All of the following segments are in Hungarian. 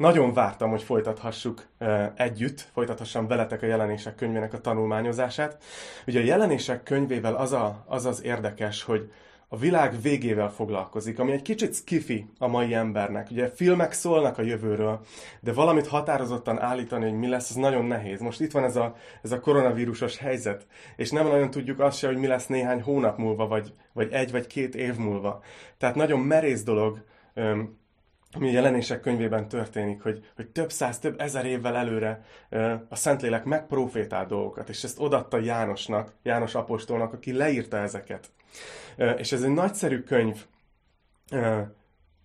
Nagyon vártam, hogy folytathassuk együtt, folytathassam veletek a jelenések könyvének a tanulmányozását. Ugye a jelenések könyvével az, a, az az érdekes, hogy a világ végével foglalkozik, ami egy kicsit skifi a mai embernek. Ugye filmek szólnak a jövőről, de valamit határozottan állítani, hogy mi lesz, az nagyon nehéz. Most itt van ez a, ez a koronavírusos helyzet, és nem nagyon tudjuk azt se, hogy mi lesz néhány hónap múlva, vagy, vagy egy vagy két év múlva. Tehát nagyon merész dolog ami a jelenések könyvében történik, hogy, hogy több száz, több ezer évvel előre a Szentlélek megprofétál dolgokat, és ezt odatta Jánosnak, János apostolnak, aki leírta ezeket. És ez egy nagyszerű könyv,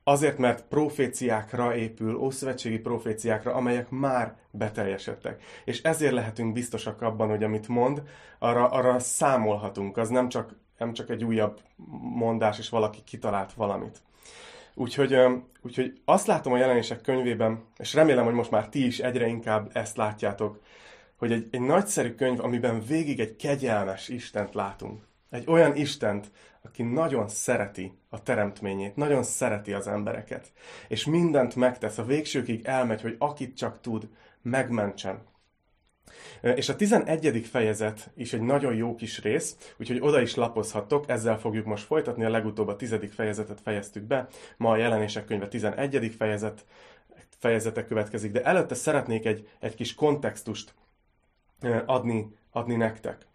azért, mert proféciákra épül, ószövetségi proféciákra, amelyek már beteljesedtek. És ezért lehetünk biztosak abban, hogy amit mond, arra, arra számolhatunk. Az nem csak, nem csak egy újabb mondás, és valaki kitalált valamit. Úgyhogy, úgyhogy azt látom a jelenések könyvében, és remélem, hogy most már ti is egyre inkább ezt látjátok, hogy egy, egy nagyszerű könyv, amiben végig egy kegyelmes Istent látunk. Egy olyan Istent, aki nagyon szereti a teremtményét, nagyon szereti az embereket, és mindent megtesz, a végsőkig elmegy, hogy akit csak tud, megmentsen. És a 11. fejezet is egy nagyon jó kis rész, úgyhogy oda is lapozhattok, ezzel fogjuk most folytatni, a legutóbb a 10. fejezetet fejeztük be, ma a jelenések könyve 11. fejezet, fejezete következik, de előtte szeretnék egy, egy kis kontextust adni, adni nektek.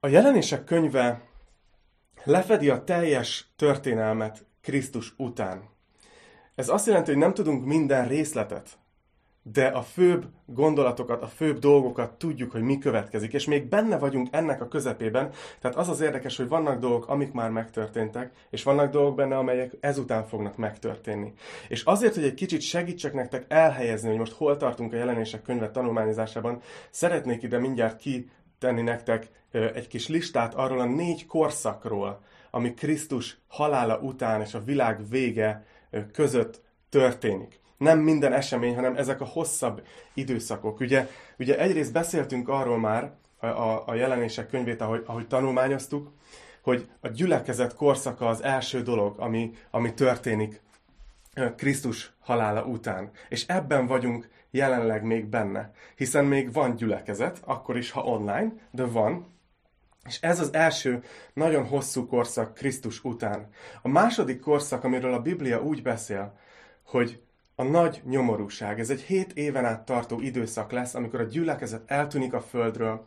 A jelenések könyve lefedi a teljes történelmet Krisztus után. Ez azt jelenti, hogy nem tudunk minden részletet de a főbb gondolatokat, a főbb dolgokat tudjuk, hogy mi következik, és még benne vagyunk ennek a közepében, tehát az az érdekes, hogy vannak dolgok, amik már megtörténtek, és vannak dolgok benne, amelyek ezután fognak megtörténni. És azért, hogy egy kicsit segítsek nektek elhelyezni, hogy most hol tartunk a jelenések könyve tanulmányozásában, szeretnék ide mindjárt kitenni nektek egy kis listát arról a négy korszakról, ami Krisztus halála után és a világ vége között történik nem minden esemény, hanem ezek a hosszabb időszakok. Ugye, ugye egyrészt beszéltünk arról már, a, a, a jelenések könyvét, ahogy, ahogy tanulmányoztuk, hogy a gyülekezet korszaka az első dolog, ami, ami történik Krisztus halála után. És ebben vagyunk jelenleg még benne. Hiszen még van gyülekezet, akkor is, ha online, de van. És ez az első nagyon hosszú korszak Krisztus után. A második korszak, amiről a Biblia úgy beszél, hogy a nagy nyomorúság. Ez egy hét éven át tartó időszak lesz, amikor a gyülekezet eltűnik a földről,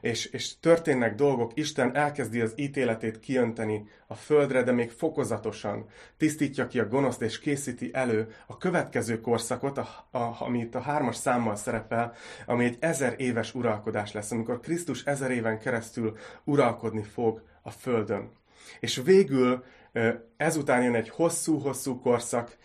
és, és történnek dolgok, Isten elkezdi az ítéletét kiönteni a földre, de még fokozatosan tisztítja ki a gonoszt, és készíti elő a következő korszakot, a, a, ami itt a hármas számmal szerepel, ami egy ezer éves uralkodás lesz, amikor Krisztus ezer éven keresztül uralkodni fog a földön. És végül Ezután jön egy hosszú-hosszú korszak,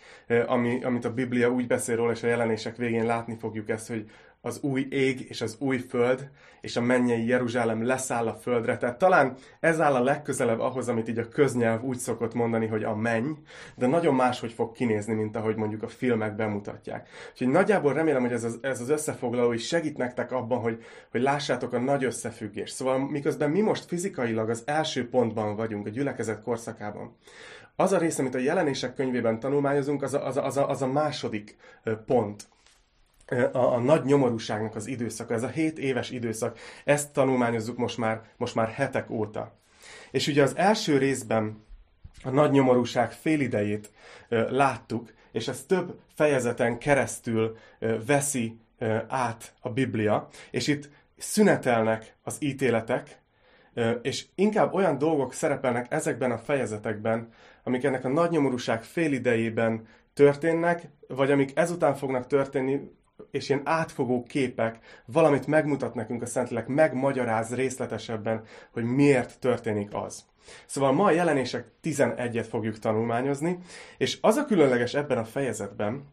ami, amit a Biblia úgy beszél róla, és a jelenések végén látni fogjuk ezt, hogy az új ég és az új föld, és a mennyei Jeruzsálem leszáll a földre. Tehát talán ez áll a legközelebb ahhoz, amit így a köznyelv úgy szokott mondani, hogy a menny, de nagyon máshogy fog kinézni, mint ahogy mondjuk a filmek bemutatják. Úgyhogy nagyjából remélem, hogy ez az, ez az összefoglaló is segít nektek abban, hogy, hogy lássátok a nagy összefüggést. Szóval miközben mi most fizikailag az első pontban vagyunk, a gyülekezet korszakában, az a rész, amit a jelenések könyvében tanulmányozunk, az a, az a, az a második pont a, a nagy nyomorúságnak az időszaka, ez a 7 éves időszak, ezt tanulmányozzuk most már, most már hetek óta. És ugye az első részben a nagy nyomorúság félidejét láttuk, és ez több fejezeten keresztül veszi át a Biblia, és itt szünetelnek az ítéletek, és inkább olyan dolgok szerepelnek ezekben a fejezetekben, amik ennek a nagy nyomorúság félidejében történnek, vagy amik ezután fognak történni, és ilyen átfogó képek valamit megmutat nekünk a Szentlélek, megmagyaráz részletesebben, hogy miért történik az. Szóval ma a jelenések 11-et fogjuk tanulmányozni, és az a különleges ebben a fejezetben,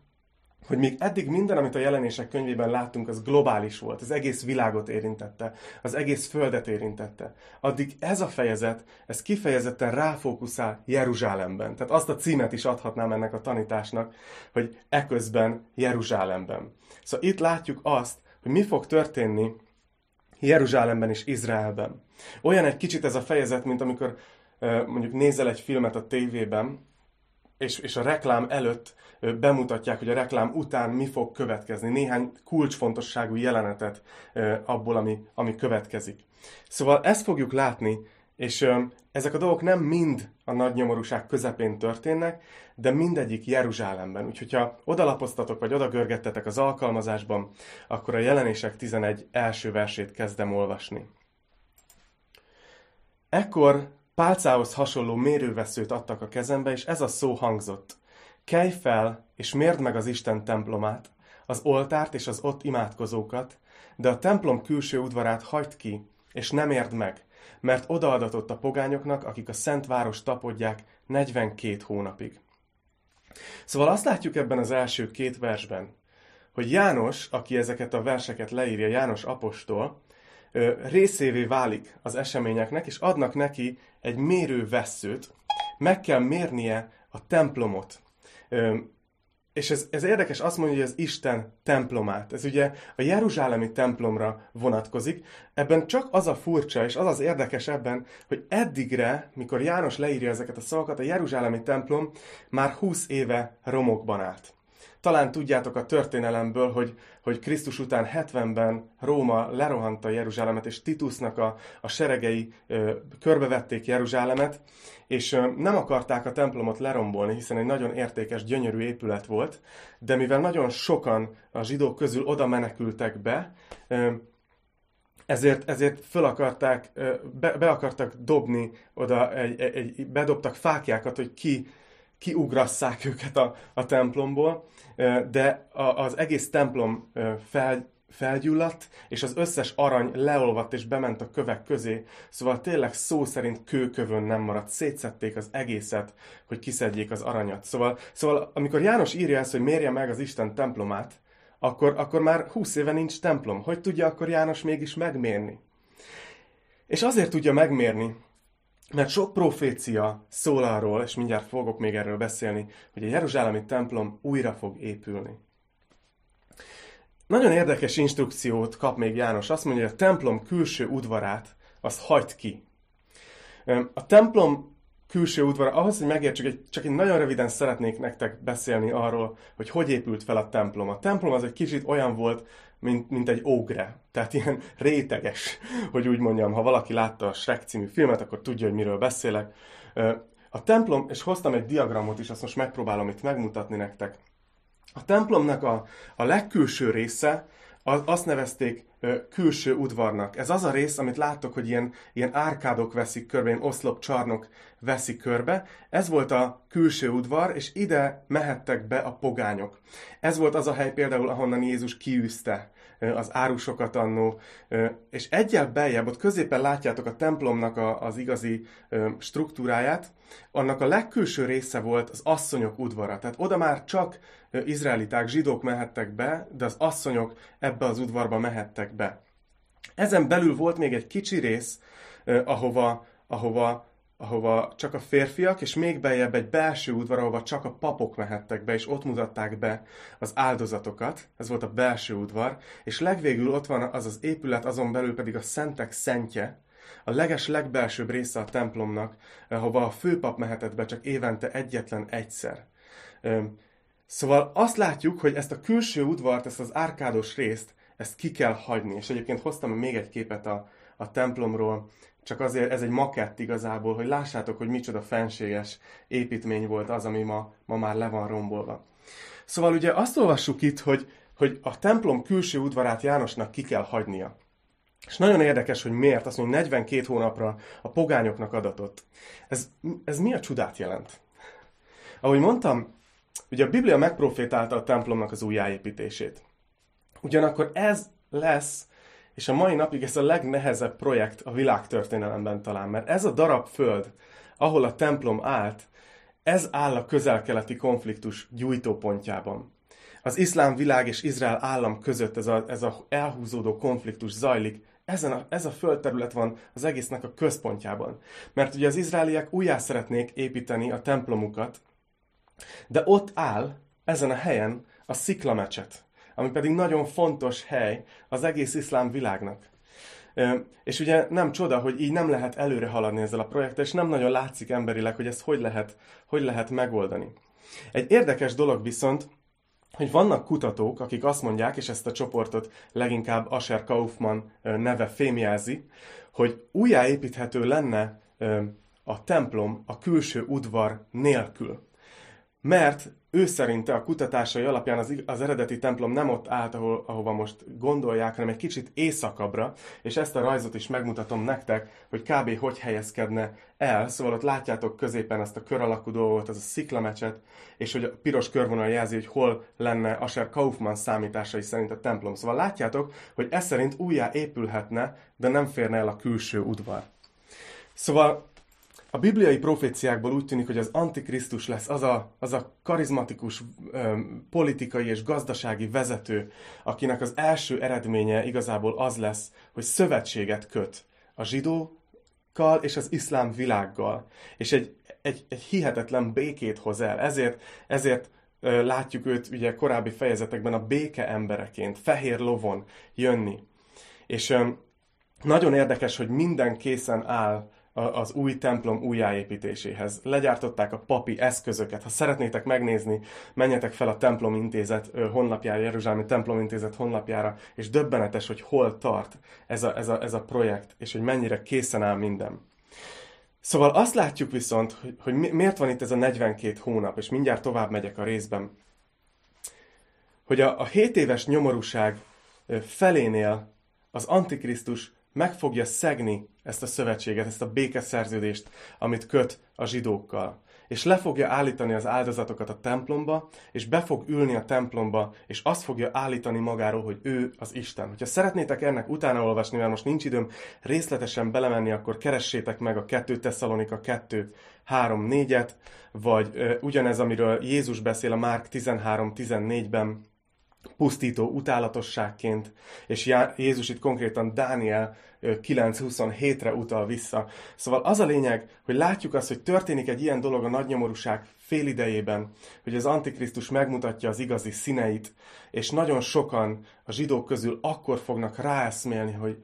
hogy még eddig minden, amit a jelenések könyvében láttunk, az globális volt, az egész világot érintette, az egész földet érintette. Addig ez a fejezet, ez kifejezetten ráfókuszál Jeruzsálemben. Tehát azt a címet is adhatnám ennek a tanításnak, hogy eközben Jeruzsálemben. Szóval itt látjuk azt, hogy mi fog történni Jeruzsálemben és Izraelben. Olyan egy kicsit ez a fejezet, mint amikor mondjuk nézel egy filmet a tévében, és, és a reklám előtt bemutatják, hogy a reklám után mi fog következni. Néhány kulcsfontosságú jelenetet abból, ami, ami következik. Szóval ezt fogjuk látni, és ezek a dolgok nem mind a nagy nyomorúság közepén történnek, de mindegyik Jeruzsálemben. Úgyhogy ha odalapoztatok, vagy odagörgettetek az alkalmazásban, akkor a jelenések 11 első versét kezdem olvasni. Ekkor pálcához hasonló mérőveszőt adtak a kezembe, és ez a szó hangzott. Kelj fel, és mérd meg az Isten templomát, az oltárt és az ott imádkozókat, de a templom külső udvarát hagyd ki, és nem érd meg, mert odaadatott a pogányoknak, akik a szent város tapodják 42 hónapig. Szóval azt látjuk ebben az első két versben, hogy János, aki ezeket a verseket leírja, János apostol, részévé válik az eseményeknek, és adnak neki egy mérő veszőt, meg kell mérnie a templomot. És ez, ez érdekes, azt mondja, hogy az Isten templomát. Ez ugye a Jeruzsálemi templomra vonatkozik. Ebben csak az a furcsa, és az az érdekes ebben, hogy eddigre, mikor János leírja ezeket a szavakat, a Jeruzsálemi templom már 20 éve romokban állt. Talán tudjátok a történelemből, hogy, hogy Krisztus után 70-ben Róma lerohanta Jeruzsálemet, és Titusnak a, a seregei ö, körbevették Jeruzsálemet, és ö, nem akarták a templomot lerombolni, hiszen egy nagyon értékes, gyönyörű épület volt, de mivel nagyon sokan a zsidók közül oda menekültek be, ö, ezért, ezért föl akarták, be, be akartak dobni oda, egy, egy, bedobtak fákjákat, hogy ki kiugrasszák őket a, a templomból, de a, az egész templom fel, felgyulladt, és az összes arany leolvadt és bement a kövek közé, szóval tényleg szó szerint kőkövön nem maradt, szétszették az egészet, hogy kiszedjék az aranyat. Szóval, szóval amikor János írja ezt, hogy mérje meg az Isten templomát, akkor, akkor már húsz éve nincs templom. Hogy tudja akkor János mégis megmérni? És azért tudja megmérni, mert sok profécia szól arról, és mindjárt fogok még erről beszélni, hogy a Jeruzsálemi templom újra fog épülni. Nagyon érdekes instrukciót kap még János. Azt mondja, hogy a templom külső udvarát az hagyd ki. A templom külső udvara, ahhoz, hogy megértsük, csak egy nagyon röviden szeretnék nektek beszélni arról, hogy hogy épült fel a templom. A templom az egy kicsit olyan volt, mint, mint egy ógre. Tehát ilyen réteges, hogy úgy mondjam, ha valaki látta a Shrek című filmet, akkor tudja, hogy miről beszélek. A templom, és hoztam egy diagramot is, azt most megpróbálom itt megmutatni nektek. A templomnak a, a legkülső része, az, azt nevezték külső udvarnak. Ez az a rész, amit láttok, hogy ilyen, ilyen árkádok veszik körbe, ilyen oszlop csarnok veszik körbe. Ez volt a külső udvar, és ide mehettek be a pogányok. Ez volt az a hely például, ahonnan Jézus kiűzte az árusokat annó, és egyel beljebb, ott középen látjátok a templomnak a, az igazi struktúráját, annak a legkülső része volt az asszonyok udvara. Tehát oda már csak izraeliták, zsidók mehettek be, de az asszonyok ebbe az udvarba mehettek be. Ezen belül volt még egy kicsi rész, ahova, ahova ahova csak a férfiak, és még beljebb egy belső udvar, ahova csak a papok mehettek be, és ott mutatták be az áldozatokat. Ez volt a belső udvar. És legvégül ott van az az épület, azon belül pedig a szentek szentje, a leges legbelsőbb része a templomnak, ahova a főpap mehetett be csak évente egyetlen egyszer. Szóval azt látjuk, hogy ezt a külső udvart, ezt az árkádos részt, ezt ki kell hagyni. És egyébként hoztam még egy képet a, a templomról, csak azért ez egy makett igazából, hogy lássátok, hogy micsoda fenséges építmény volt az, ami ma, ma már le van rombolva. Szóval ugye azt olvassuk itt, hogy, hogy a templom külső udvarát Jánosnak ki kell hagynia. És nagyon érdekes, hogy miért, azt mondja, 42 hónapra a pogányoknak adatott. Ez, ez mi a csodát jelent? Ahogy mondtam, ugye a Biblia megprofétálta a templomnak az újjáépítését. Ugyanakkor ez lesz és a mai napig ez a legnehezebb projekt a világtörténelemben talán, mert ez a darab föld, ahol a templom állt, ez áll a közelkeleti konfliktus gyújtópontjában. Az iszlám világ és Izrael állam között ez a, ez a elhúzódó konfliktus zajlik, ezen a, ez a földterület van az egésznek a központjában. Mert ugye az izraeliek újjá szeretnék építeni a templomukat, de ott áll, ezen a helyen a sziklamecset ami pedig nagyon fontos hely az egész iszlám világnak. És ugye nem csoda, hogy így nem lehet előre haladni ezzel a projekttel, és nem nagyon látszik emberileg, hogy ezt hogy lehet, hogy lehet megoldani. Egy érdekes dolog viszont, hogy vannak kutatók, akik azt mondják, és ezt a csoportot leginkább Asher Kaufman neve fémjelzi, hogy újjáépíthető lenne a templom a külső udvar nélkül. Mert ő szerinte a kutatásai alapján az, az eredeti templom nem ott állt, ahol, ahova most gondolják, hanem egy kicsit északabbra, és ezt a rajzot is megmutatom nektek, hogy kb. hogy helyezkedne el. Szóval ott látjátok középen ezt a kör alakú dolgot, az a sziklamecset, és hogy a piros körvonal jelzi, hogy hol lenne Asher Kaufman számításai szerint a templom. Szóval látjátok, hogy ez szerint újjá épülhetne, de nem férne el a külső udvar. Szóval a bibliai proféciákból úgy tűnik, hogy az Antikrisztus lesz az a, az a karizmatikus politikai és gazdasági vezető, akinek az első eredménye igazából az lesz, hogy szövetséget köt a zsidókkal és az iszlám világgal. És egy, egy, egy hihetetlen békét hoz el. Ezért, ezért látjuk őt ugye korábbi fejezetekben a béke embereként, fehér lovon jönni. És nagyon érdekes, hogy minden készen áll az új templom újjáépítéséhez. Legyártották a papi eszközöket. Ha szeretnétek megnézni, menjetek fel a templom intézet honlapjára, Jeruzsálemi templom intézet honlapjára, és döbbenetes, hogy hol tart ez a, ez, a, ez a projekt, és hogy mennyire készen áll minden. Szóval azt látjuk viszont, hogy, hogy miért van itt ez a 42 hónap, és mindjárt tovább megyek a részben, hogy a, a 7 éves nyomorúság felénél az Antikrisztus meg fogja szegni ezt a szövetséget, ezt a békeszerződést, amit köt a zsidókkal. És le fogja állítani az áldozatokat a templomba, és be fog ülni a templomba, és azt fogja állítani magáról, hogy ő az Isten. Hogyha szeretnétek ennek utána olvasni, mert most nincs időm részletesen belemenni, akkor keressétek meg a 2 Tesszalonika 2 3 4-et, vagy ö, ugyanez, amiről Jézus beszél a Márk 13-14-ben, pusztító utálatosságként, és Jézus itt konkrétan Dániel 9.27-re utal vissza. Szóval az a lényeg, hogy látjuk azt, hogy történik egy ilyen dolog a nagynyomorúság fél idejében, hogy az Antikrisztus megmutatja az igazi színeit, és nagyon sokan a zsidók közül akkor fognak ráeszmélni, hogy,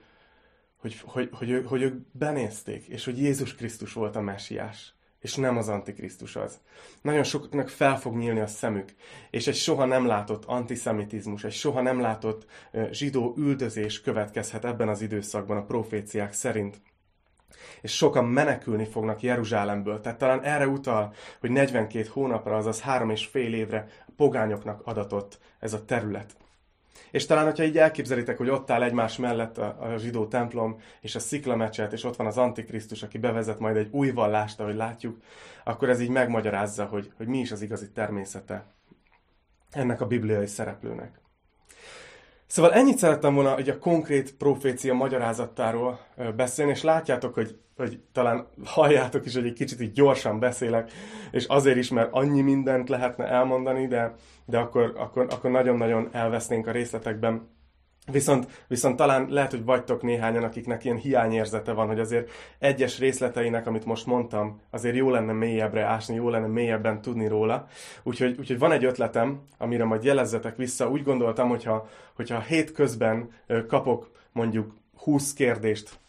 hogy, hogy, hogy, hogy, hogy ők benézték, és hogy Jézus Krisztus volt a messiás és nem az Antikrisztus az. Nagyon sokaknak fel fog nyílni a szemük, és egy soha nem látott antiszemitizmus, egy soha nem látott zsidó üldözés következhet ebben az időszakban a proféciák szerint. És sokan menekülni fognak Jeruzsálemből. Tehát talán erre utal, hogy 42 hónapra, azaz három és fél évre a pogányoknak adatott ez a terület. És talán, hogyha így elképzelitek, hogy ott áll egymás mellett a, a zsidó templom és a sziklamecset, és ott van az Antikrisztus, aki bevezet majd egy új vallást, ahogy látjuk, akkor ez így megmagyarázza, hogy, hogy mi is az igazi természete ennek a bibliai szereplőnek. Szóval ennyit szerettem volna hogy a konkrét profécia magyarázatáról beszélni, és látjátok, hogy, hogy talán halljátok is, hogy egy kicsit így gyorsan beszélek, és azért is, mert annyi mindent lehetne elmondani, de, de akkor, akkor, akkor nagyon-nagyon elvesznénk a részletekben. Viszont, viszont talán lehet, hogy vagytok néhányan, akiknek ilyen hiányérzete van, hogy azért egyes részleteinek, amit most mondtam, azért jó lenne mélyebbre ásni, jó lenne mélyebben tudni róla. Úgyhogy, úgyhogy van egy ötletem, amire majd jelezzetek vissza. Úgy gondoltam, hogyha, hogyha hét közben kapok mondjuk 20 kérdést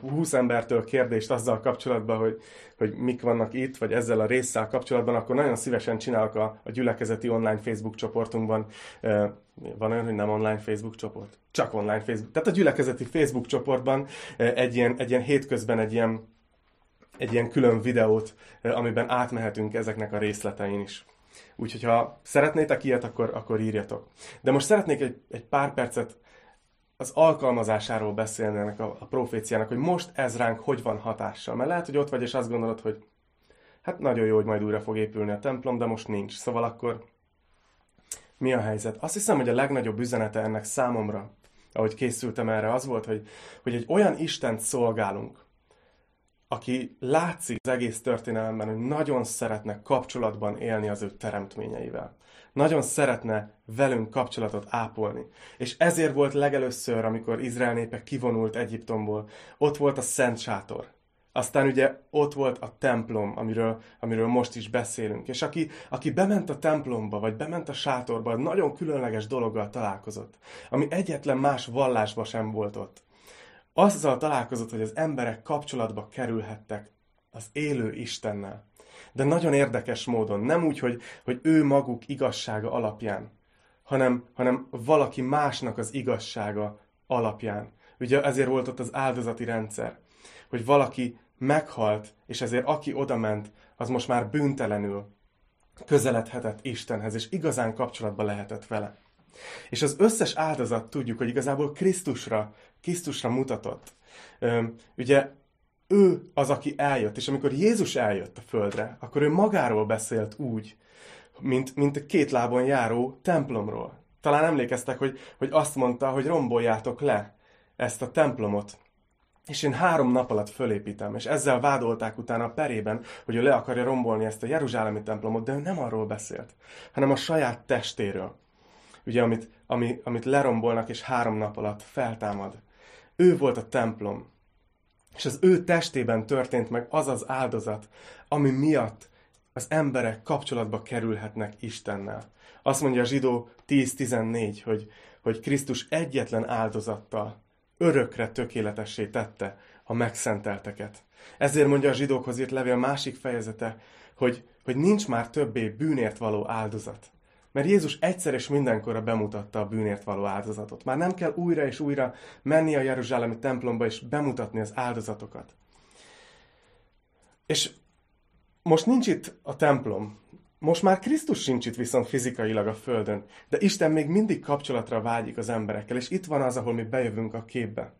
20 embertől kérdést azzal kapcsolatban, hogy, hogy mik vannak itt, vagy ezzel a résszel kapcsolatban, akkor nagyon szívesen csinálok a, a gyülekezeti online Facebook csoportunkban. Van olyan, hogy nem online Facebook csoport? Csak online Facebook. Tehát a gyülekezeti Facebook csoportban egy ilyen, egy ilyen hétközben egy ilyen, egy ilyen külön videót, amiben átmehetünk ezeknek a részletein is. Úgyhogy ha szeretnétek ilyet, akkor, akkor írjatok. De most szeretnék egy, egy pár percet az alkalmazásáról beszélni ennek a, a proféciának, hogy most ez ránk hogy van hatással. Mert lehet, hogy ott vagy, és azt gondolod, hogy hát nagyon jó, hogy majd újra fog épülni a templom, de most nincs. Szóval akkor mi a helyzet? Azt hiszem, hogy a legnagyobb üzenete ennek számomra, ahogy készültem erre, az volt, hogy, hogy egy olyan Istent szolgálunk, aki látszik az egész történelemben, hogy nagyon szeretne kapcsolatban élni az ő teremtményeivel nagyon szeretne velünk kapcsolatot ápolni. És ezért volt legelőször, amikor Izrael népe kivonult Egyiptomból, ott volt a Szent Sátor. Aztán ugye ott volt a templom, amiről, amiről most is beszélünk. És aki, aki bement a templomba, vagy bement a sátorba, nagyon különleges dologgal találkozott, ami egyetlen más vallásba sem volt ott. Azzal találkozott, hogy az emberek kapcsolatba kerülhettek az élő Istennel. De nagyon érdekes módon, nem úgy, hogy, hogy ő maguk igazsága alapján, hanem, hanem valaki másnak az igazsága alapján. Ugye ezért volt ott az áldozati rendszer, hogy valaki meghalt, és ezért aki odament, az most már bűntelenül közeledhetett Istenhez, és igazán kapcsolatba lehetett vele. És az összes áldozat tudjuk, hogy igazából Krisztusra, Krisztusra mutatott. Ugye ő az, aki eljött, és amikor Jézus eljött a földre, akkor ő magáról beszélt úgy, mint, mint a két lábon járó templomról. Talán emlékeztek, hogy, hogy azt mondta, hogy romboljátok le ezt a templomot, és én három nap alatt fölépítem, és ezzel vádolták utána a perében, hogy ő le akarja rombolni ezt a Jeruzsálemi templomot, de ő nem arról beszélt, hanem a saját testéről. Ugye, amit, ami, amit lerombolnak, és három nap alatt feltámad. Ő volt a templom, és az ő testében történt meg az az áldozat, ami miatt az emberek kapcsolatba kerülhetnek Istennel. Azt mondja a zsidó 10.14, hogy, hogy Krisztus egyetlen áldozattal örökre tökéletessé tette a megszentelteket. Ezért mondja a zsidókhoz írt levél másik fejezete, hogy, hogy nincs már többé bűnért való áldozat. Mert Jézus egyszer és mindenkorra bemutatta a bűnért való áldozatot. Már nem kell újra és újra menni a Jeruzsálemi templomba és bemutatni az áldozatokat. És most nincs itt a templom, most már Krisztus sincs itt viszont fizikailag a Földön, de Isten még mindig kapcsolatra vágyik az emberekkel, és itt van az, ahol mi bejövünk a képbe.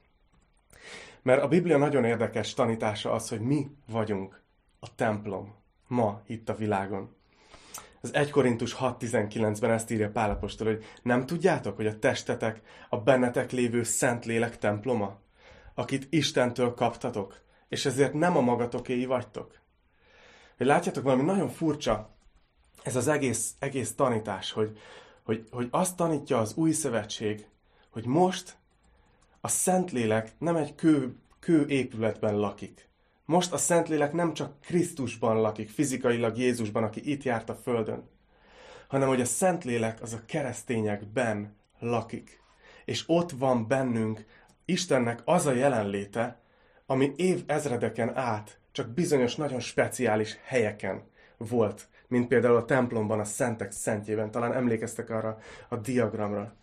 Mert a Biblia nagyon érdekes tanítása az, hogy mi vagyunk a templom ma itt a világon. Az 1 Korintus 6.19-ben ezt írja Pálapostól, hogy nem tudjátok, hogy a testetek a bennetek lévő szent lélek temploma, akit Istentől kaptatok, és ezért nem a magatokéi vagytok. Hogy látjátok, valami nagyon furcsa ez az egész, egész tanítás, hogy, hogy, hogy azt tanítja az új szövetség, hogy most a Szentlélek nem egy kő, kő épületben lakik. Most a Szentlélek nem csak Krisztusban lakik, fizikailag Jézusban, aki itt járt a Földön, hanem hogy a Szentlélek az a keresztényekben lakik. És ott van bennünk Istennek az a jelenléte, ami év ezredeken át csak bizonyos nagyon speciális helyeken volt mint például a templomban, a szentek szentjében. Talán emlékeztek arra a diagramra.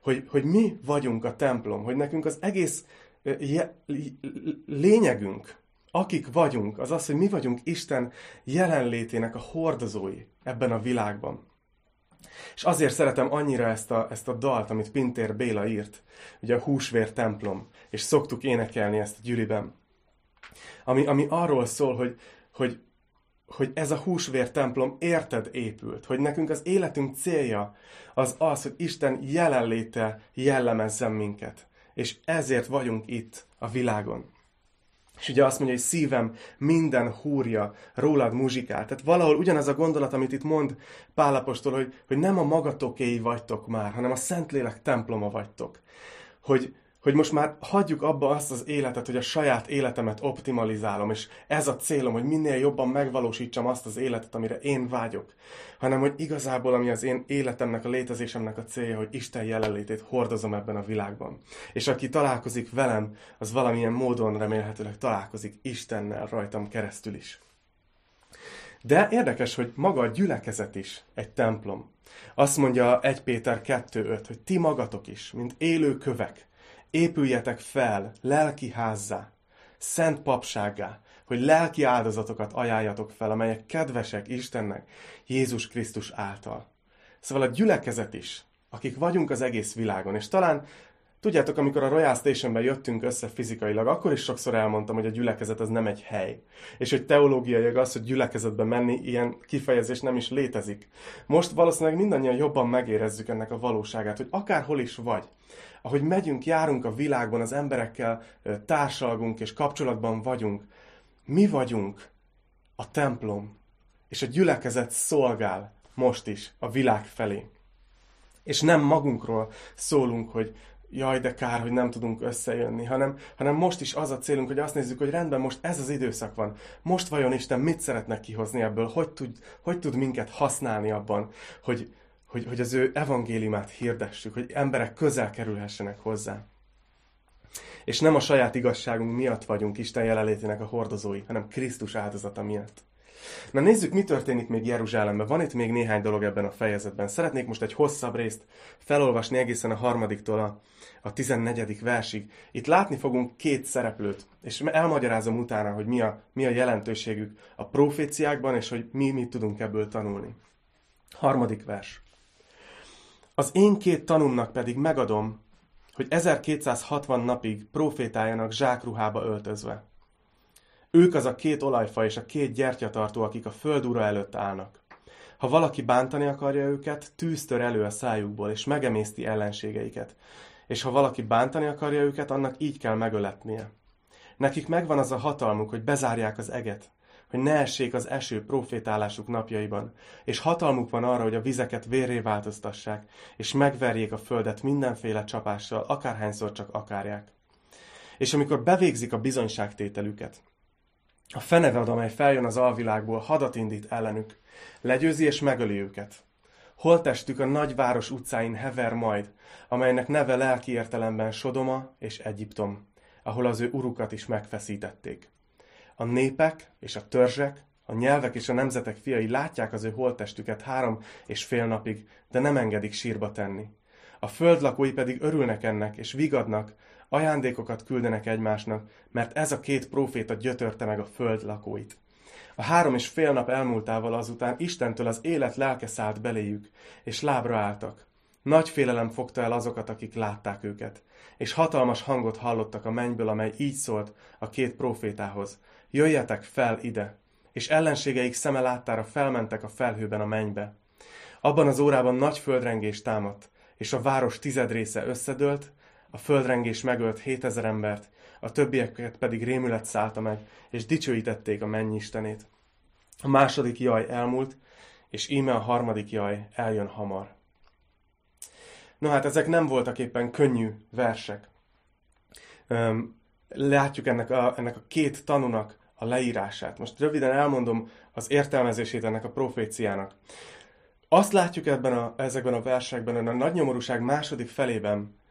Hogy, hogy mi vagyunk a templom, hogy nekünk az egész lényegünk, akik vagyunk, az az, hogy mi vagyunk Isten jelenlétének a hordozói ebben a világban. És azért szeretem annyira ezt a, ezt a dalt, amit Pintér Béla írt, ugye a húsvér templom, és szoktuk énekelni ezt a gyűliben. Ami, ami arról szól, hogy, hogy hogy ez a húsvér templom érted épült, hogy nekünk az életünk célja az az, hogy Isten jelenléte jellemezzen minket. És ezért vagyunk itt a világon. És ugye azt mondja, hogy szívem minden húrja rólad muzsikál. Tehát valahol ugyanaz a gondolat, amit itt mond Pálapostól, hogy, hogy nem a magatokéi vagytok már, hanem a Szentlélek temploma vagytok. Hogy, hogy most már hagyjuk abba azt az életet, hogy a saját életemet optimalizálom, és ez a célom, hogy minél jobban megvalósítsam azt az életet, amire én vágyok, hanem hogy igazából, ami az én életemnek, a létezésemnek a célja, hogy Isten jelenlétét hordozom ebben a világban. És aki találkozik velem, az valamilyen módon remélhetőleg találkozik Istennel rajtam keresztül is. De érdekes, hogy maga a gyülekezet is egy templom. Azt mondja 1 Péter 2.5, hogy ti magatok is, mint élő kövek, épüljetek fel lelki házzá, szent papságá, hogy lelki áldozatokat ajánljatok fel, amelyek kedvesek Istennek Jézus Krisztus által. Szóval a gyülekezet is, akik vagyunk az egész világon, és talán Tudjátok, amikor a Royal Stationben jöttünk össze fizikailag, akkor is sokszor elmondtam, hogy a gyülekezet az nem egy hely. És hogy teológiai az, hogy gyülekezetbe menni, ilyen kifejezés nem is létezik. Most valószínűleg mindannyian jobban megérezzük ennek a valóságát, hogy akárhol is vagy, ahogy megyünk, járunk a világban, az emberekkel társalgunk és kapcsolatban vagyunk, mi vagyunk a templom, és a gyülekezet szolgál most is a világ felé. És nem magunkról szólunk, hogy jaj, de kár, hogy nem tudunk összejönni, hanem, hanem most is az a célunk, hogy azt nézzük, hogy rendben, most ez az időszak van. Most vajon Isten mit szeretne kihozni ebből? Hogy tud, hogy tud minket használni abban, hogy, hogy, hogy az ő evangéliumát hirdessük, hogy emberek közel kerülhessenek hozzá. És nem a saját igazságunk miatt vagyunk Isten jelenlétének a hordozói, hanem Krisztus áldozata miatt. Na nézzük, mi történik még Jeruzsálemben. Van itt még néhány dolog ebben a fejezetben. Szeretnék most egy hosszabb részt felolvasni egészen a harmadiktól a, a 14. versig. Itt látni fogunk két szereplőt, és elmagyarázom utána, hogy mi a, mi a jelentőségük a proféciákban, és hogy mi mit tudunk ebből tanulni. Harmadik vers. Az én két tanumnak pedig megadom, hogy 1260 napig profétáljanak zsákruhába öltözve. Ők az a két olajfa és a két gyertyatartó, akik a föld ura előtt állnak. Ha valaki bántani akarja őket, tűztör elő a szájukból, és megemészti ellenségeiket. És ha valaki bántani akarja őket, annak így kell megöletnie. Nekik megvan az a hatalmuk, hogy bezárják az eget, hogy ne essék az eső profétálásuk napjaiban, és hatalmuk van arra, hogy a vizeket vérré változtassák, és megverjék a földet mindenféle csapással, akárhányszor csak akarják. És amikor bevégzik a bizonyságtételüket, a fenevad, amely feljön az alvilágból, hadat indít ellenük, legyőzi és megöli őket. Holtestük a nagy város utcáin hever majd, amelynek neve lelki értelemben Sodoma és Egyiptom, ahol az ő urukat is megfeszítették. A népek és a törzsek, a nyelvek és a nemzetek fiai látják az ő holttestüket három és fél napig, de nem engedik sírba tenni. A föld lakói pedig örülnek ennek, és vigadnak, ajándékokat küldenek egymásnak, mert ez a két próféta gyötörte meg a föld lakóit. A három és fél nap elmúltával azután Istentől az élet lelke szállt beléjük, és lábra álltak. Nagy félelem fogta el azokat, akik látták őket, és hatalmas hangot hallottak a mennyből, amely így szólt a két profétához. Jöjjetek fel ide! És ellenségeik szeme láttára felmentek a felhőben a mennybe. Abban az órában nagy földrengés támadt, és a város tized része összedőlt, a földrengés megölt 7000 embert, a többieket pedig rémület szállta meg, és dicsőítették a mennyistenét. A második jaj elmúlt, és íme a harmadik jaj eljön hamar. No hát ezek nem voltak éppen könnyű versek. Látjuk ennek a, ennek a két tanúnak a leírását. Most röviden elmondom az értelmezését ennek a proféciának. Azt látjuk ebben a, ezekben a versekben, a nagy nyomorúság második felében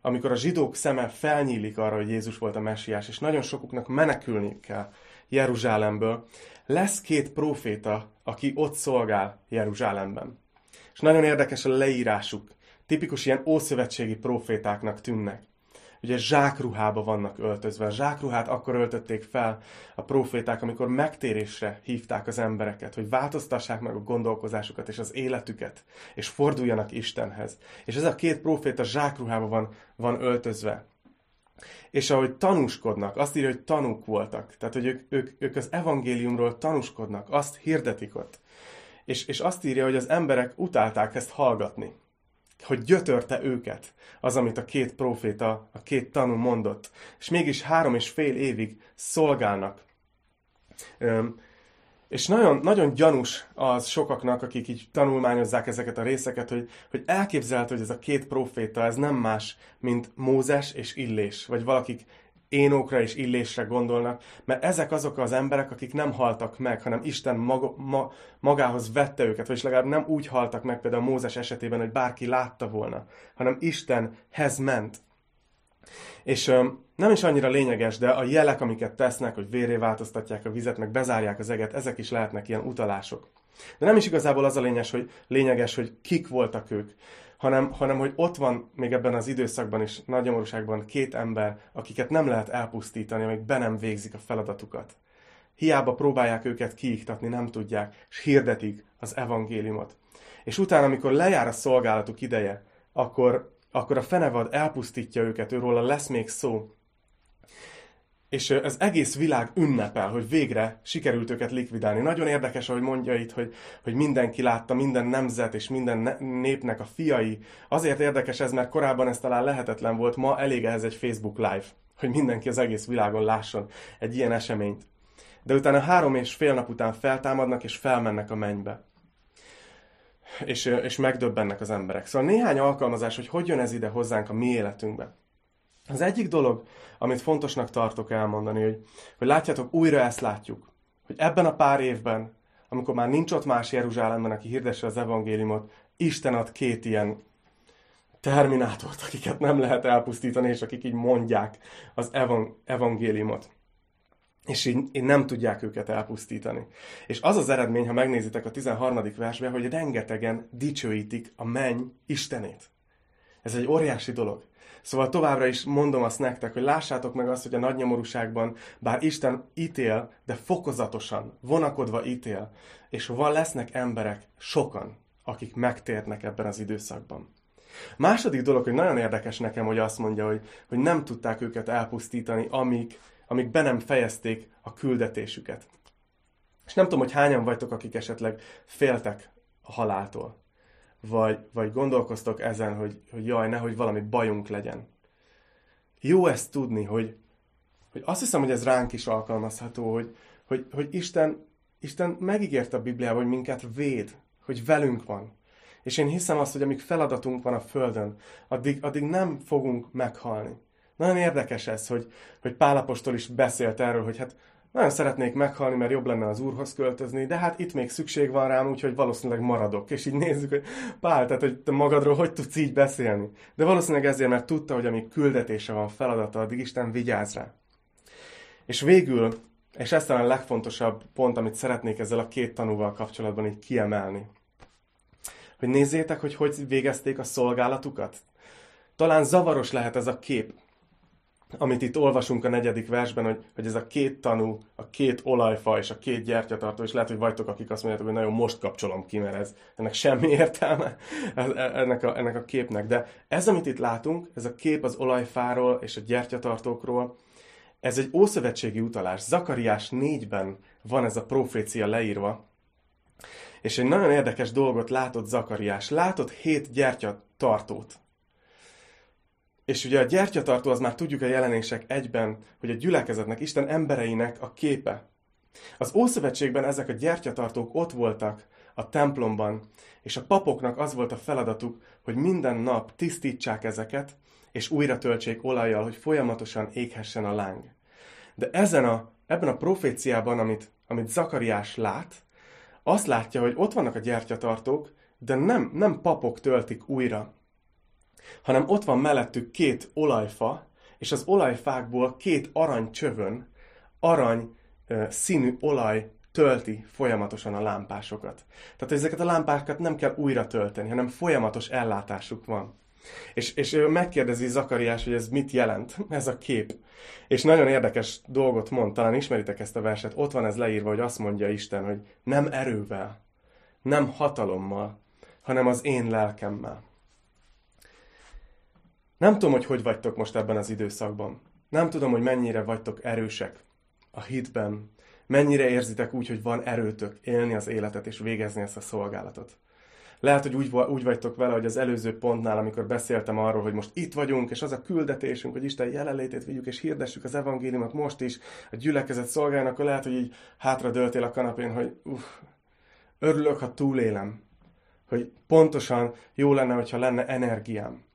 amikor a zsidók szeme felnyílik arra, hogy Jézus volt a messiás, és nagyon sokuknak menekülni kell Jeruzsálemből, lesz két próféta, aki ott szolgál Jeruzsálemben. És nagyon érdekes a leírásuk. Tipikus ilyen ószövetségi profétáknak tűnnek ugye zsákruhába vannak öltözve. Zsákruhát akkor öltötték fel a proféták, amikor megtérésre hívták az embereket, hogy változtassák meg a gondolkozásukat és az életüket, és forduljanak Istenhez. És ez a két proféta zsákruhába van, van öltözve. És ahogy tanúskodnak, azt írja, hogy tanúk voltak. Tehát, hogy ők, ők, ők az evangéliumról tanúskodnak, azt hirdetik ott. És, és azt írja, hogy az emberek utálták ezt hallgatni hogy gyötörte őket, az, amit a két proféta, a két tanú mondott. És mégis három és fél évig szolgálnak. És nagyon, nagyon gyanús az sokaknak, akik így tanulmányozzák ezeket a részeket, hogy, hogy elképzelhető, hogy ez a két proféta, ez nem más, mint Mózes és Illés, vagy valakik Énókra és Illésre gondolnak, mert ezek azok az emberek, akik nem haltak meg, hanem Isten maga, ma, magához vette őket, vagyis legalább nem úgy haltak meg például Mózes esetében, hogy bárki látta volna, hanem Istenhez ment. És öm, nem is annyira lényeges, de a jelek, amiket tesznek, hogy véré változtatják a vizet, meg bezárják az eget, ezek is lehetnek ilyen utalások. De nem is igazából az a lényes, hogy lényeges, hogy kik voltak ők, hanem, hanem hogy ott van még ebben az időszakban is, nagy nyomorúságban két ember, akiket nem lehet elpusztítani, amíg be nem végzik a feladatukat. Hiába próbálják őket kiiktatni, nem tudják, és hirdetik az evangéliumot. És utána, amikor lejár a szolgálatuk ideje, akkor, akkor a fenevad elpusztítja őket, őról lesz még szó, és az egész világ ünnepel, hogy végre sikerült őket likvidálni. Nagyon érdekes, ahogy mondja itt, hogy, hogy mindenki látta, minden nemzet és minden népnek a fiai. Azért érdekes ez, mert korábban ez talán lehetetlen volt, ma elég ehhez egy Facebook live, hogy mindenki az egész világon lásson egy ilyen eseményt. De utána három és fél nap után feltámadnak és felmennek a mennybe. És, és megdöbbennek az emberek. Szóval néhány alkalmazás, hogy hogy jön ez ide hozzánk a mi életünkbe. Az egyik dolog, amit fontosnak tartok elmondani, hogy, hogy látjátok, újra ezt látjuk, hogy ebben a pár évben, amikor már nincs ott más Jeruzsálemben, aki hirdesse az evangéliumot, Isten ad két ilyen terminátort, akiket nem lehet elpusztítani, és akik így mondják az evang- evangéliumot. és így, így nem tudják őket elpusztítani. És az az eredmény, ha megnézitek a 13. versben, hogy rengetegen dicsőítik a menny Istenét. Ez egy óriási dolog. Szóval továbbra is mondom azt nektek, hogy lássátok meg azt, hogy a nagy nyomorúságban, bár Isten ítél, de fokozatosan, vonakodva ítél, és van lesznek emberek, sokan, akik megtérnek ebben az időszakban. Második dolog, hogy nagyon érdekes nekem, hogy azt mondja, hogy, hogy nem tudták őket elpusztítani, amíg, amíg be nem fejezték a küldetésüket. És nem tudom, hogy hányan vagytok, akik esetleg féltek a haláltól. Vagy, vagy gondolkoztok ezen, hogy, hogy jaj, nehogy valami bajunk legyen. Jó ezt tudni, hogy, hogy azt hiszem, hogy ez ránk is alkalmazható, hogy, hogy, hogy Isten, Isten megígérte a Bibliában, hogy minket véd, hogy velünk van. És én hiszem azt, hogy amíg feladatunk van a Földön, addig, addig nem fogunk meghalni. Nagyon érdekes ez, hogy, hogy Pálapostól is beszélt erről, hogy hát nagyon szeretnék meghalni, mert jobb lenne az Úrhoz költözni, de hát itt még szükség van rám, úgyhogy valószínűleg maradok. És így nézzük, hogy Pál, tehát hogy te magadról hogy tudsz így beszélni. De valószínűleg ezért, mert tudta, hogy amíg küldetése van, feladata, addig Isten vigyáz rá. És végül, és ez talán a legfontosabb pont, amit szeretnék ezzel a két tanúval kapcsolatban így kiemelni, hogy nézzétek, hogy hogy végezték a szolgálatukat. Talán zavaros lehet ez a kép, amit itt olvasunk a negyedik versben, hogy, hogy ez a két tanú, a két olajfa és a két gyertyatartó, és lehet, hogy vagytok, akik azt mondjátok, hogy nagyon most kapcsolom ki, mert ez, ennek semmi értelme ennek a, ennek a képnek. De ez, amit itt látunk, ez a kép az olajfáról és a gyertyatartókról, ez egy ószövetségi utalás. Zakariás 4-ben van ez a profécia leírva, és egy nagyon érdekes dolgot látott Zakariás. Látott hét gyertyatartót. És ugye a gyertyatartó az már tudjuk a jelenések egyben, hogy a gyülekezetnek, Isten embereinek a képe. Az Ószövetségben ezek a gyertyatartók ott voltak a templomban, és a papoknak az volt a feladatuk, hogy minden nap tisztítsák ezeket, és újra töltsék olajjal, hogy folyamatosan éghessen a láng. De ezen a, ebben a proféciában, amit, amit Zakariás lát, azt látja, hogy ott vannak a gyertyatartók, de nem, nem papok töltik újra, hanem ott van mellettük két olajfa, és az olajfákból két aranycsövön arany színű olaj tölti folyamatosan a lámpásokat. Tehát ezeket a lámpákat nem kell újra tölteni, hanem folyamatos ellátásuk van. És, és ő megkérdezi Zakariás, hogy ez mit jelent, ez a kép. És nagyon érdekes dolgot mond, talán ismeritek ezt a verset, ott van ez leírva, hogy azt mondja Isten, hogy nem erővel, nem hatalommal, hanem az én lelkemmel. Nem tudom, hogy hogy vagytok most ebben az időszakban. Nem tudom, hogy mennyire vagytok erősek a hitben, mennyire érzitek úgy, hogy van erőtök élni az életet és végezni ezt a szolgálatot. Lehet, hogy úgy, úgy vagytok vele, hogy az előző pontnál, amikor beszéltem arról, hogy most itt vagyunk, és az a küldetésünk, hogy Isten jelenlétét vigyük, és hirdessük az evangéliumot most is, a gyülekezet szolgálnak, akkor lehet, hogy így hátra döltél a kanapén, hogy uff, örülök, ha túlélem. Hogy pontosan jó lenne, hogyha lenne energiám.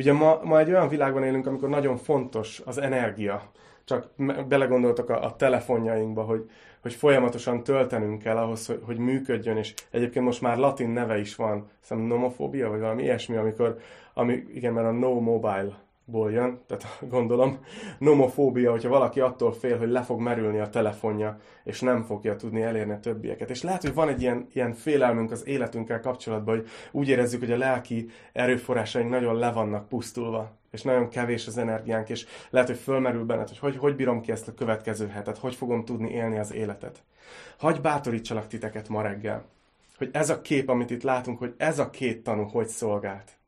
Ugye ma, ma egy olyan világban élünk, amikor nagyon fontos az energia. Csak belegondoltak a, a telefonjainkba, hogy, hogy folyamatosan töltenünk kell ahhoz, hogy, hogy működjön, és egyébként most már latin neve is van, hiszem nomofóbia, vagy valami ilyesmi, amikor, ami, igen, mert a no mobile ból jön, tehát gondolom, nomofóbia, hogyha valaki attól fél, hogy le fog merülni a telefonja, és nem fogja tudni elérni a többieket. És lehet, hogy van egy ilyen, ilyen félelmünk az életünkkel kapcsolatban, hogy úgy érezzük, hogy a lelki erőforrásaink nagyon le vannak pusztulva, és nagyon kevés az energiánk, és lehet, hogy fölmerül benned, hogy hogy, hogy bírom ki ezt a következő hetet, hogy fogom tudni élni az életet. Hagy bátorítsalak titeket ma reggel, hogy ez a kép, amit itt látunk, hogy ez a két tanú hogy szolgált.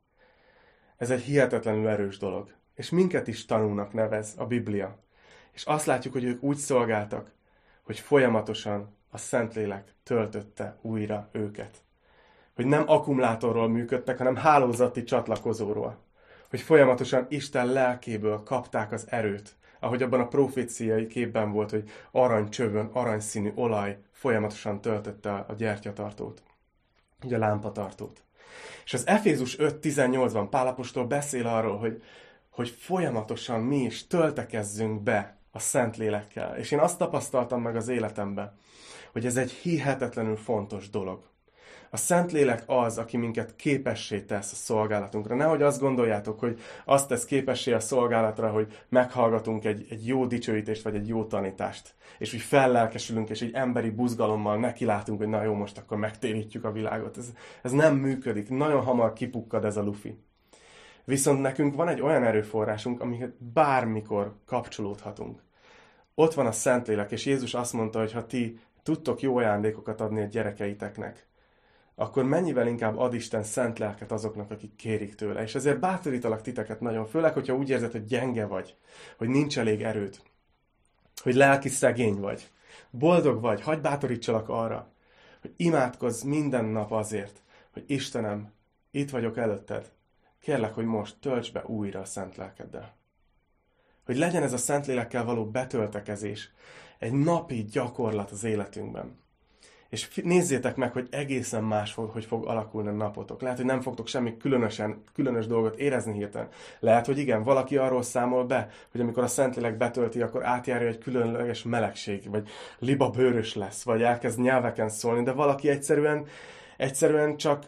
Ez egy hihetetlenül erős dolog. És minket is tanulnak nevez a Biblia. És azt látjuk, hogy ők úgy szolgáltak, hogy folyamatosan a Szentlélek töltötte újra őket. Hogy nem akkumulátorról működtek, hanem hálózati csatlakozóról. Hogy folyamatosan Isten lelkéből kapták az erőt, ahogy abban a proféciai képben volt, hogy aranycsövön, aranyszínű olaj folyamatosan töltötte a gyertyatartót, ugye a lámpatartót. És az Efézus 5.18-ban Pálapostól beszél arról, hogy, hogy folyamatosan mi is töltekezzünk be a Szentlélekkel. És én azt tapasztaltam meg az életemben, hogy ez egy hihetetlenül fontos dolog. A Szentlélek az, aki minket képessé tesz a szolgálatunkra. Nehogy azt gondoljátok, hogy azt tesz képessé a szolgálatra, hogy meghallgatunk egy, egy jó dicsőítést, vagy egy jó tanítást. És úgy fellelkesülünk, és egy emberi buzgalommal nekilátunk, hogy na jó, most akkor megtérítjük a világot. Ez, ez nem működik. Nagyon hamar kipukkad ez a lufi. Viszont nekünk van egy olyan erőforrásunk, amiket bármikor kapcsolódhatunk. Ott van a Szentlélek, és Jézus azt mondta, hogy ha ti tudtok jó ajándékokat adni a gyerekeiteknek, akkor mennyivel inkább ad Isten szent lelket azoknak, akik kérik tőle. És ezért bátorítalak titeket nagyon, főleg, hogyha úgy érzed, hogy gyenge vagy, hogy nincs elég erőd, hogy lelki szegény vagy, boldog vagy, hagy bátorítsalak arra, hogy imádkozz minden nap azért, hogy Istenem, itt vagyok előtted, kérlek, hogy most tölts be újra a szent lelkeddel. Hogy legyen ez a szent lélekkel való betöltekezés, egy napi gyakorlat az életünkben. És nézzétek meg, hogy egészen más fog, hogy fog alakulni a napotok. Lehet, hogy nem fogtok semmi különösen, különös dolgot érezni hirtelen. Lehet, hogy igen, valaki arról számol be, hogy amikor a Szentlélek betölti, akkor átjárja egy különleges melegség, vagy liba bőrös lesz, vagy elkezd nyelveken szólni, de valaki egyszerűen, egyszerűen csak,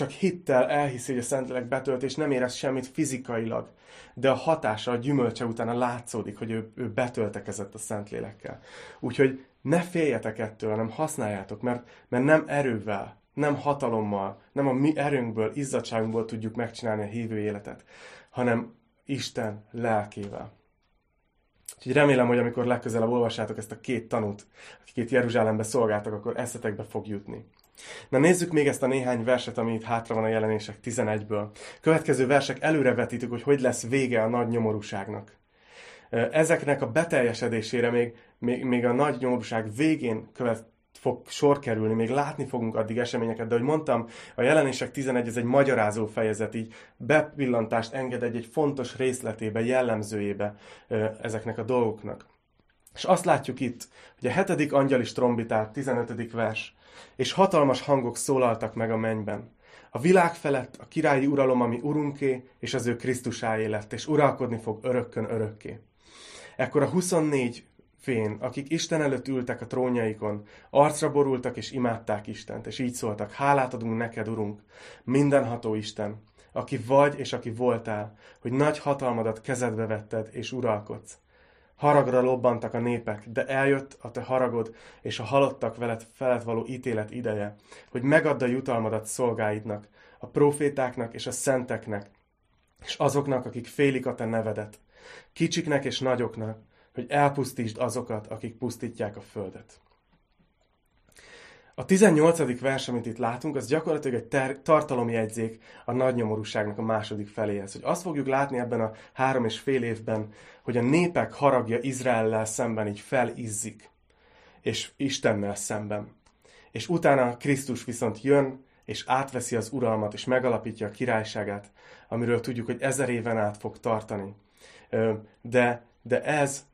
csak hittel elhiszi, hogy a Szentlélek betölt, és nem érez semmit fizikailag. De a hatása, a gyümölcse utána látszódik, hogy ő, ő betöltekezett a Szentlélekkel. Úgyhogy ne féljetek ettől, hanem használjátok, mert, mert nem erővel, nem hatalommal, nem a mi erőnkből, izzadságunkból tudjuk megcsinálni a hívő életet, hanem Isten lelkével. Úgyhogy remélem, hogy amikor legközelebb olvassátok ezt a két tanút, akik itt Jeruzsálembe szolgáltak, akkor eszetekbe fog jutni. Na nézzük még ezt a néhány verset, ami itt hátra van a jelenések 11-ből. Következő versek előrevetítük, hogy hogy lesz vége a nagy nyomorúságnak. Ezeknek a beteljesedésére még, még, még a nagy nyomorúság végén követ, fog sor kerülni, még látni fogunk addig eseményeket, de hogy mondtam, a jelenések 11 ez egy magyarázó fejezet, így bepillantást enged egy, egy fontos részletébe, jellemzőjébe ezeknek a dolgoknak. És azt látjuk itt, hogy a hetedik angyal is trombitát, 15. vers, és hatalmas hangok szólaltak meg a mennyben. A világ felett a királyi uralom, ami urunké, és az ő Krisztusáé lett, és uralkodni fog örökkön örökké. Ekkor a 24 fén, akik Isten előtt ültek a trónjaikon, arcra borultak és imádták Istent, és így szóltak, hálát adunk neked, Urunk, mindenható Isten, aki vagy és aki voltál, hogy nagy hatalmadat kezedbe vetted és uralkodsz. Haragra lobbantak a népek, de eljött a te haragod és a halottak veled felett való ítélet ideje, hogy megadd a jutalmadat szolgáidnak, a profétáknak és a szenteknek, és azoknak, akik félik a te nevedet, kicsiknek és nagyoknak, hogy elpusztítsd azokat, akik pusztítják a földet. A 18. vers, amit itt látunk, az gyakorlatilag egy ter- tartalomjegyzék a nagy nyomorúságnak a második feléhez. Hogy azt fogjuk látni ebben a három és fél évben, hogy a népek haragja Izraellel szemben így felizzik, és Istennel szemben. És utána Krisztus viszont jön, és átveszi az uralmat, és megalapítja a királyságát, amiről tudjuk, hogy ezer éven át fog tartani. De, de ez,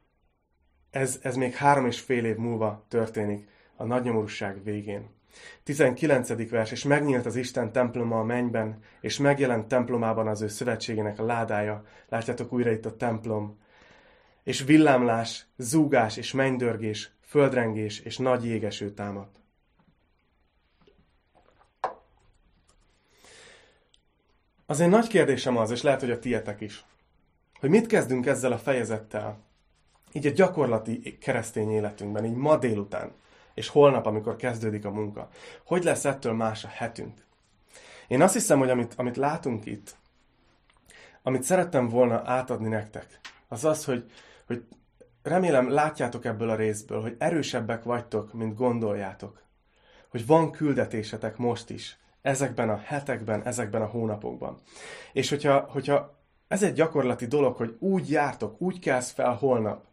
ez, ez még három és fél év múlva történik, a nagynyomorúság végén. 19. vers, és megnyílt az Isten temploma a mennyben, és megjelent templomában az ő szövetségének a ládája. Látjátok újra itt a templom. És villámlás, zúgás és mennydörgés, földrengés és nagy jégeső támadt. Az én nagy kérdésem az, és lehet, hogy a tietek is, hogy mit kezdünk ezzel a fejezettel, így a gyakorlati keresztény életünkben, így ma délután és holnap, amikor kezdődik a munka. Hogy lesz ettől más a hetünk? Én azt hiszem, hogy amit, amit látunk itt, amit szerettem volna átadni nektek, az az, hogy, hogy remélem látjátok ebből a részből, hogy erősebbek vagytok, mint gondoljátok. Hogy van küldetésetek most is, ezekben a hetekben, ezekben a hónapokban. És hogyha, hogyha ez egy gyakorlati dolog, hogy úgy jártok, úgy kelsz fel holnap,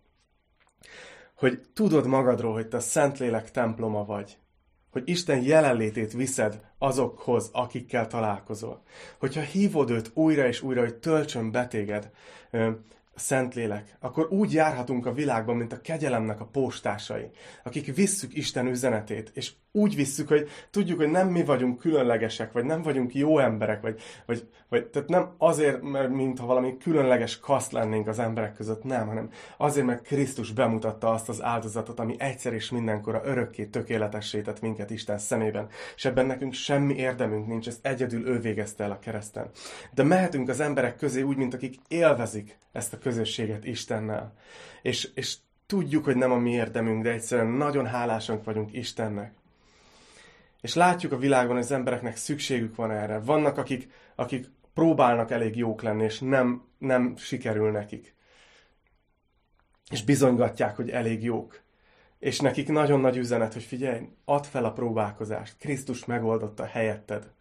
hogy tudod magadról, hogy te a Szentlélek temploma vagy. Hogy Isten jelenlétét viszed azokhoz, akikkel találkozol. Hogyha hívod őt újra és újra, hogy töltsön betéged, Szentlélek, akkor úgy járhatunk a világban, mint a kegyelemnek a postásai, akik visszük Isten üzenetét, és úgy visszük, hogy tudjuk, hogy nem mi vagyunk különlegesek, vagy nem vagyunk jó emberek, vagy, vagy, vagy tehát nem azért, mert mintha valami különleges kaszt lennénk az emberek között, nem, hanem azért, mert Krisztus bemutatta azt az áldozatot, ami egyszer és mindenkor örökké tökéletessé tett minket Isten szemében, és ebben nekünk semmi érdemünk nincs, ezt egyedül ő végezte el a kereszten. De mehetünk az emberek közé úgy, mint akik élvezik ezt a közösséget Istennel. És, és tudjuk, hogy nem a mi érdemünk, de egyszerűen nagyon hálásak vagyunk Istennek. És látjuk a világban, hogy az embereknek szükségük van erre. Vannak, akik, akik próbálnak elég jók lenni, és nem, nem sikerül nekik. És bizonygatják, hogy elég jók. És nekik nagyon nagy üzenet, hogy figyelj, add fel a próbálkozást. Krisztus megoldotta helyetted.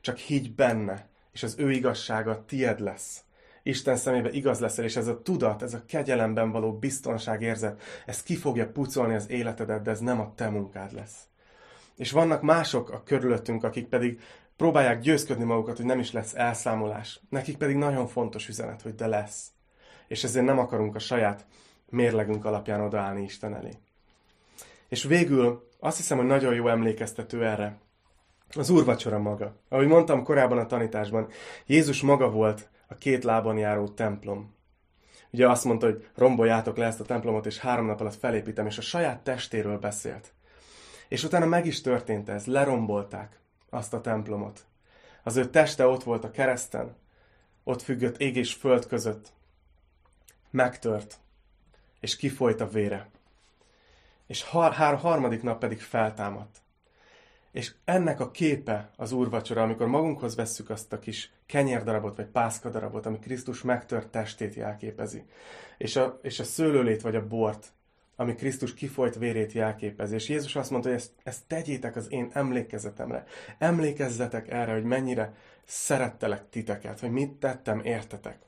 Csak higgy benne, és az ő igazsága tied lesz. Isten szemébe igaz leszel, és ez a tudat, ez a kegyelemben való biztonságérzet, ez ki fogja pucolni az életedet, de ez nem a te munkád lesz. És vannak mások a körülöttünk, akik pedig próbálják győzködni magukat, hogy nem is lesz elszámolás. Nekik pedig nagyon fontos üzenet, hogy de lesz. És ezért nem akarunk a saját mérlegünk alapján odaállni Isten elé. És végül azt hiszem, hogy nagyon jó emlékeztető erre. Az úrvacsora maga. Ahogy mondtam korábban a tanításban, Jézus maga volt a két lábon járó templom. Ugye azt mondta, hogy romboljátok le ezt a templomot, és három nap alatt felépítem, és a saját testéről beszélt. És utána meg is történt ez, lerombolták azt a templomot. Az ő teste ott volt a kereszten, ott függött ég és föld között. Megtört, és kifolyt a vére. És har- har- harmadik nap pedig feltámadt. És ennek a képe az úrvacsora, amikor magunkhoz vesszük azt a kis kenyérdarabot, vagy pászkadarabot, ami Krisztus megtört testét jelképezi. És a, és a szőlőlét, vagy a bort, ami Krisztus kifolyt vérét jelképezi. És Jézus azt mondta, hogy ezt, ezt tegyétek az én emlékezetemre. Emlékezzetek erre, hogy mennyire szerettelek titeket, hogy mit tettem értetek.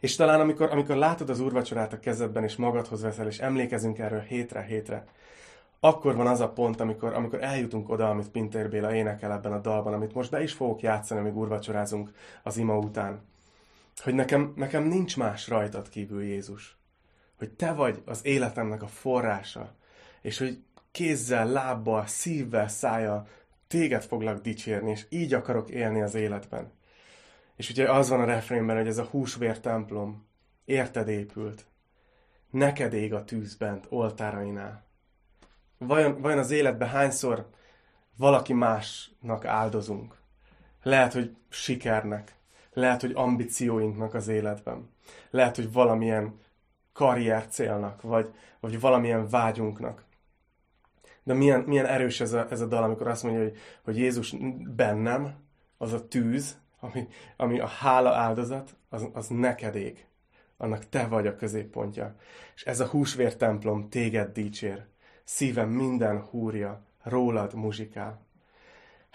És talán amikor, amikor látod az úrvacsorát a kezedben, és magadhoz veszel, és emlékezünk erről hétre, hétre, akkor van az a pont, amikor, amikor eljutunk oda, amit Pintér Béla énekel ebben a dalban, amit most be is fogok játszani, amíg úrvacsorázunk az ima után. Hogy nekem, nekem nincs más rajtad kívül Jézus. Hogy te vagy az életemnek a forrása. És hogy kézzel, lábbal, szívvel, szájjal téged foglak dicsérni, és így akarok élni az életben. És ugye az van a refrénben, hogy ez a húsvér templom érted épült. Neked ég a tűz bent, oltárainál vajon, vajon az életben hányszor valaki másnak áldozunk? Lehet, hogy sikernek, lehet, hogy ambícióinknak az életben, lehet, hogy valamilyen karrier célnak, vagy, vagy valamilyen vágyunknak. De milyen, milyen erős ez a, ez a dal, amikor azt mondja, hogy, hogy Jézus bennem, az a tűz, ami, ami a hála áldozat, az, az neked ég. Annak te vagy a középpontja. És ez a húsvér templom téged dicsér szívem minden húrja rólad muzsikál.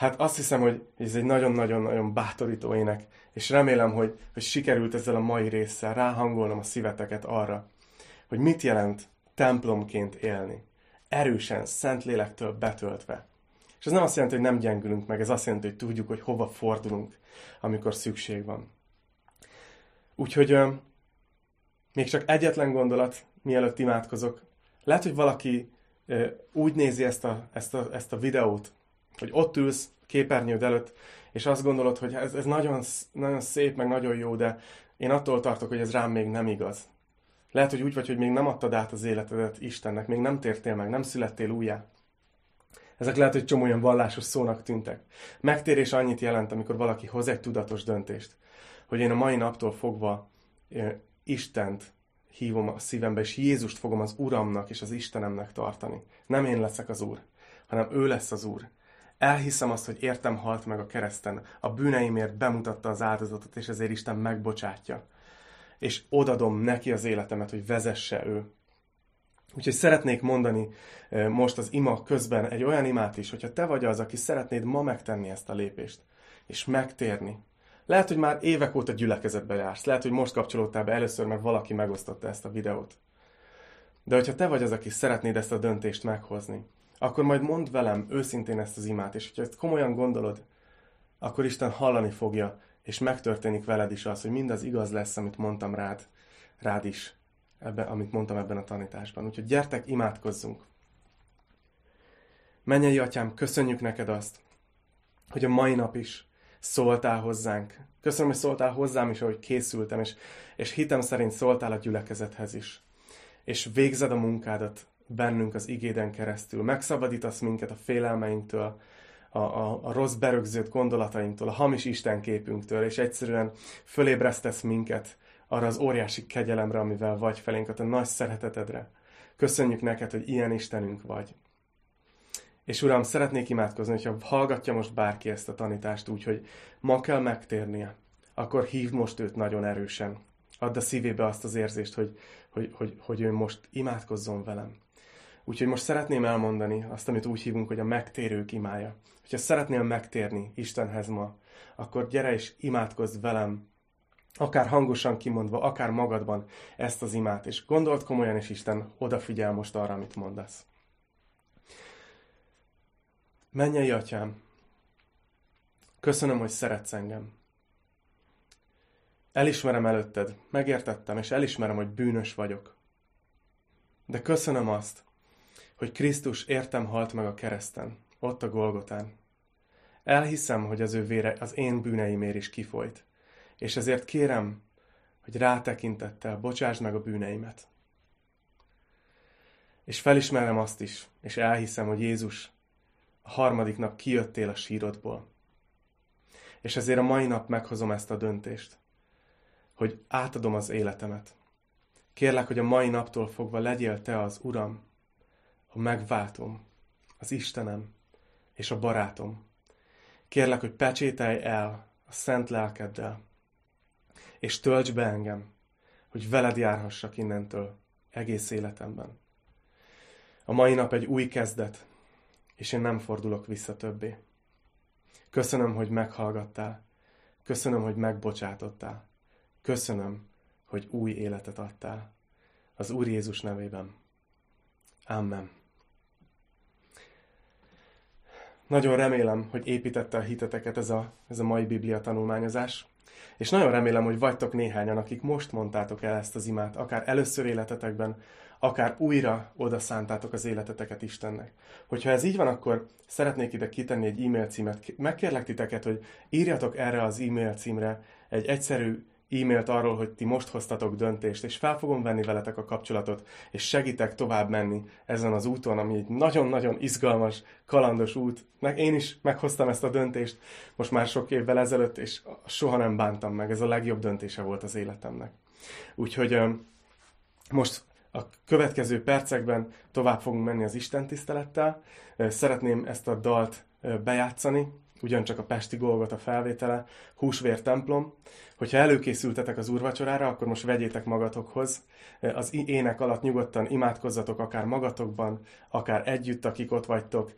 Hát azt hiszem, hogy ez egy nagyon-nagyon-nagyon bátorító ének, és remélem, hogy, hogy sikerült ezzel a mai résszel ráhangolnom a szíveteket arra, hogy mit jelent templomként élni. Erősen, szent lélektől betöltve. És ez nem azt jelenti, hogy nem gyengülünk meg, ez azt jelenti, hogy tudjuk, hogy hova fordulunk, amikor szükség van. Úgyhogy még csak egyetlen gondolat, mielőtt imádkozok. Lehet, hogy valaki úgy nézi ezt a, ezt, a, ezt a videót, hogy ott ülsz képernyőd előtt, és azt gondolod, hogy ez, ez nagyon, nagyon szép, meg nagyon jó, de én attól tartok, hogy ez rám még nem igaz. Lehet, hogy úgy vagy, hogy még nem adtad át az életedet Istennek, még nem tértél meg, nem születtél újjá. Ezek lehet, hogy csomó olyan vallásos szónak tűntek. Megtérés annyit jelent, amikor valaki hoz egy tudatos döntést, hogy én a mai naptól fogva Istent hívom a szívembe, és Jézust fogom az Uramnak és az Istenemnek tartani. Nem én leszek az Úr, hanem ő lesz az Úr. Elhiszem azt, hogy értem halt meg a kereszten, a bűneimért bemutatta az áldozatot, és ezért Isten megbocsátja. És odadom neki az életemet, hogy vezesse ő. Úgyhogy szeretnék mondani most az ima közben egy olyan imát is, hogyha te vagy az, aki szeretnéd ma megtenni ezt a lépést, és megtérni, lehet, hogy már évek óta gyülekezetbe jársz. Lehet, hogy most kapcsolódtál be először, mert valaki megosztotta ezt a videót. De hogyha te vagy az, aki szeretnéd ezt a döntést meghozni, akkor majd mondd velem őszintén ezt az imát, és hogyha ezt komolyan gondolod, akkor Isten hallani fogja, és megtörténik veled is az, hogy mindaz igaz lesz, amit mondtam rád. rád is, ebben, amit mondtam ebben a tanításban. Úgyhogy gyertek, imádkozzunk. Mennyei atyám, köszönjük neked azt, hogy a mai nap is szóltál hozzánk. Köszönöm, hogy szóltál hozzám is, ahogy készültem, és, és hitem szerint szóltál a gyülekezethez is. És végzed a munkádat bennünk az igéden keresztül. Megszabadítasz minket a félelmeinktől, a, a, a rossz berögzött gondolatainktól, a hamis istenképünktől, és egyszerűen fölébresztesz minket arra az óriási kegyelemre, amivel vagy felénk, a nagy szeretetedre. Köszönjük neked, hogy ilyen Istenünk vagy. És Uram, szeretnék imádkozni, hogyha hallgatja most bárki ezt a tanítást úgy, hogy ma kell megtérnie, akkor hív most őt nagyon erősen. Add a szívébe azt az érzést, hogy, hogy, hogy, hogy ő most imádkozzon velem. Úgyhogy most szeretném elmondani azt, amit úgy hívunk, hogy a megtérők imája. Hogyha szeretnél megtérni Istenhez ma, akkor gyere és imádkozz velem, akár hangosan kimondva, akár magadban ezt az imát, és gondolt komolyan, és Isten odafigyel most arra, amit mondasz. Mennyei atyám, köszönöm, hogy szeretsz engem. Elismerem előtted, megértettem, és elismerem, hogy bűnös vagyok. De köszönöm azt, hogy Krisztus értem halt meg a kereszten, ott a Golgotán. Elhiszem, hogy az ő vére az én bűneimért is kifolyt, és ezért kérem, hogy rátekintettel bocsásd meg a bűneimet. És felismerem azt is, és elhiszem, hogy Jézus a harmadik nap kijöttél a sírodból. És ezért a mai nap meghozom ezt a döntést, hogy átadom az életemet. Kérlek, hogy a mai naptól fogva legyél te az Uram, a megváltom, az Istenem és a barátom. Kérlek, hogy pecsételj el a szent lelkeddel, és tölts be engem, hogy veled járhassak innentől egész életemben. A mai nap egy új kezdet, és én nem fordulok vissza többé. Köszönöm, hogy meghallgattál. Köszönöm, hogy megbocsátottál. Köszönöm, hogy új életet adtál. Az Úr Jézus nevében. Amen. Nagyon remélem, hogy építette a hiteteket ez a, ez a mai Biblia tanulmányozás, és nagyon remélem, hogy vagytok néhányan, akik most mondtátok el ezt az imát, akár először életetekben, akár újra oda szántátok az életeteket Istennek. Hogyha ez így van, akkor szeretnék ide kitenni egy e-mail címet. Megkérlek titeket, hogy írjatok erre az e-mail címre egy egyszerű e-mailt arról, hogy ti most hoztatok döntést, és fel fogom venni veletek a kapcsolatot, és segítek tovább menni ezen az úton, ami egy nagyon-nagyon izgalmas, kalandos út. Meg én is meghoztam ezt a döntést most már sok évvel ezelőtt, és soha nem bántam meg. Ez a legjobb döntése volt az életemnek. Úgyhogy most a következő percekben tovább fogunk menni az Isten tisztelettel. Szeretném ezt a dalt bejátszani, ugyancsak a Pesti Golgot a felvétele, Húsvér templom. Hogyha előkészültetek az úrvacsorára, akkor most vegyétek magatokhoz. Az ének alatt nyugodtan imádkozzatok akár magatokban, akár együtt, akik ott vagytok,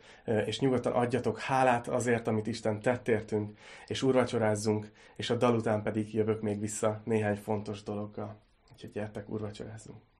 és nyugodtan adjatok hálát azért, amit Isten tett értünk, és úrvacsorázzunk, és a dal után pedig jövök még vissza néhány fontos dologgal. Úgyhogy gyertek, úrvacsorázzunk.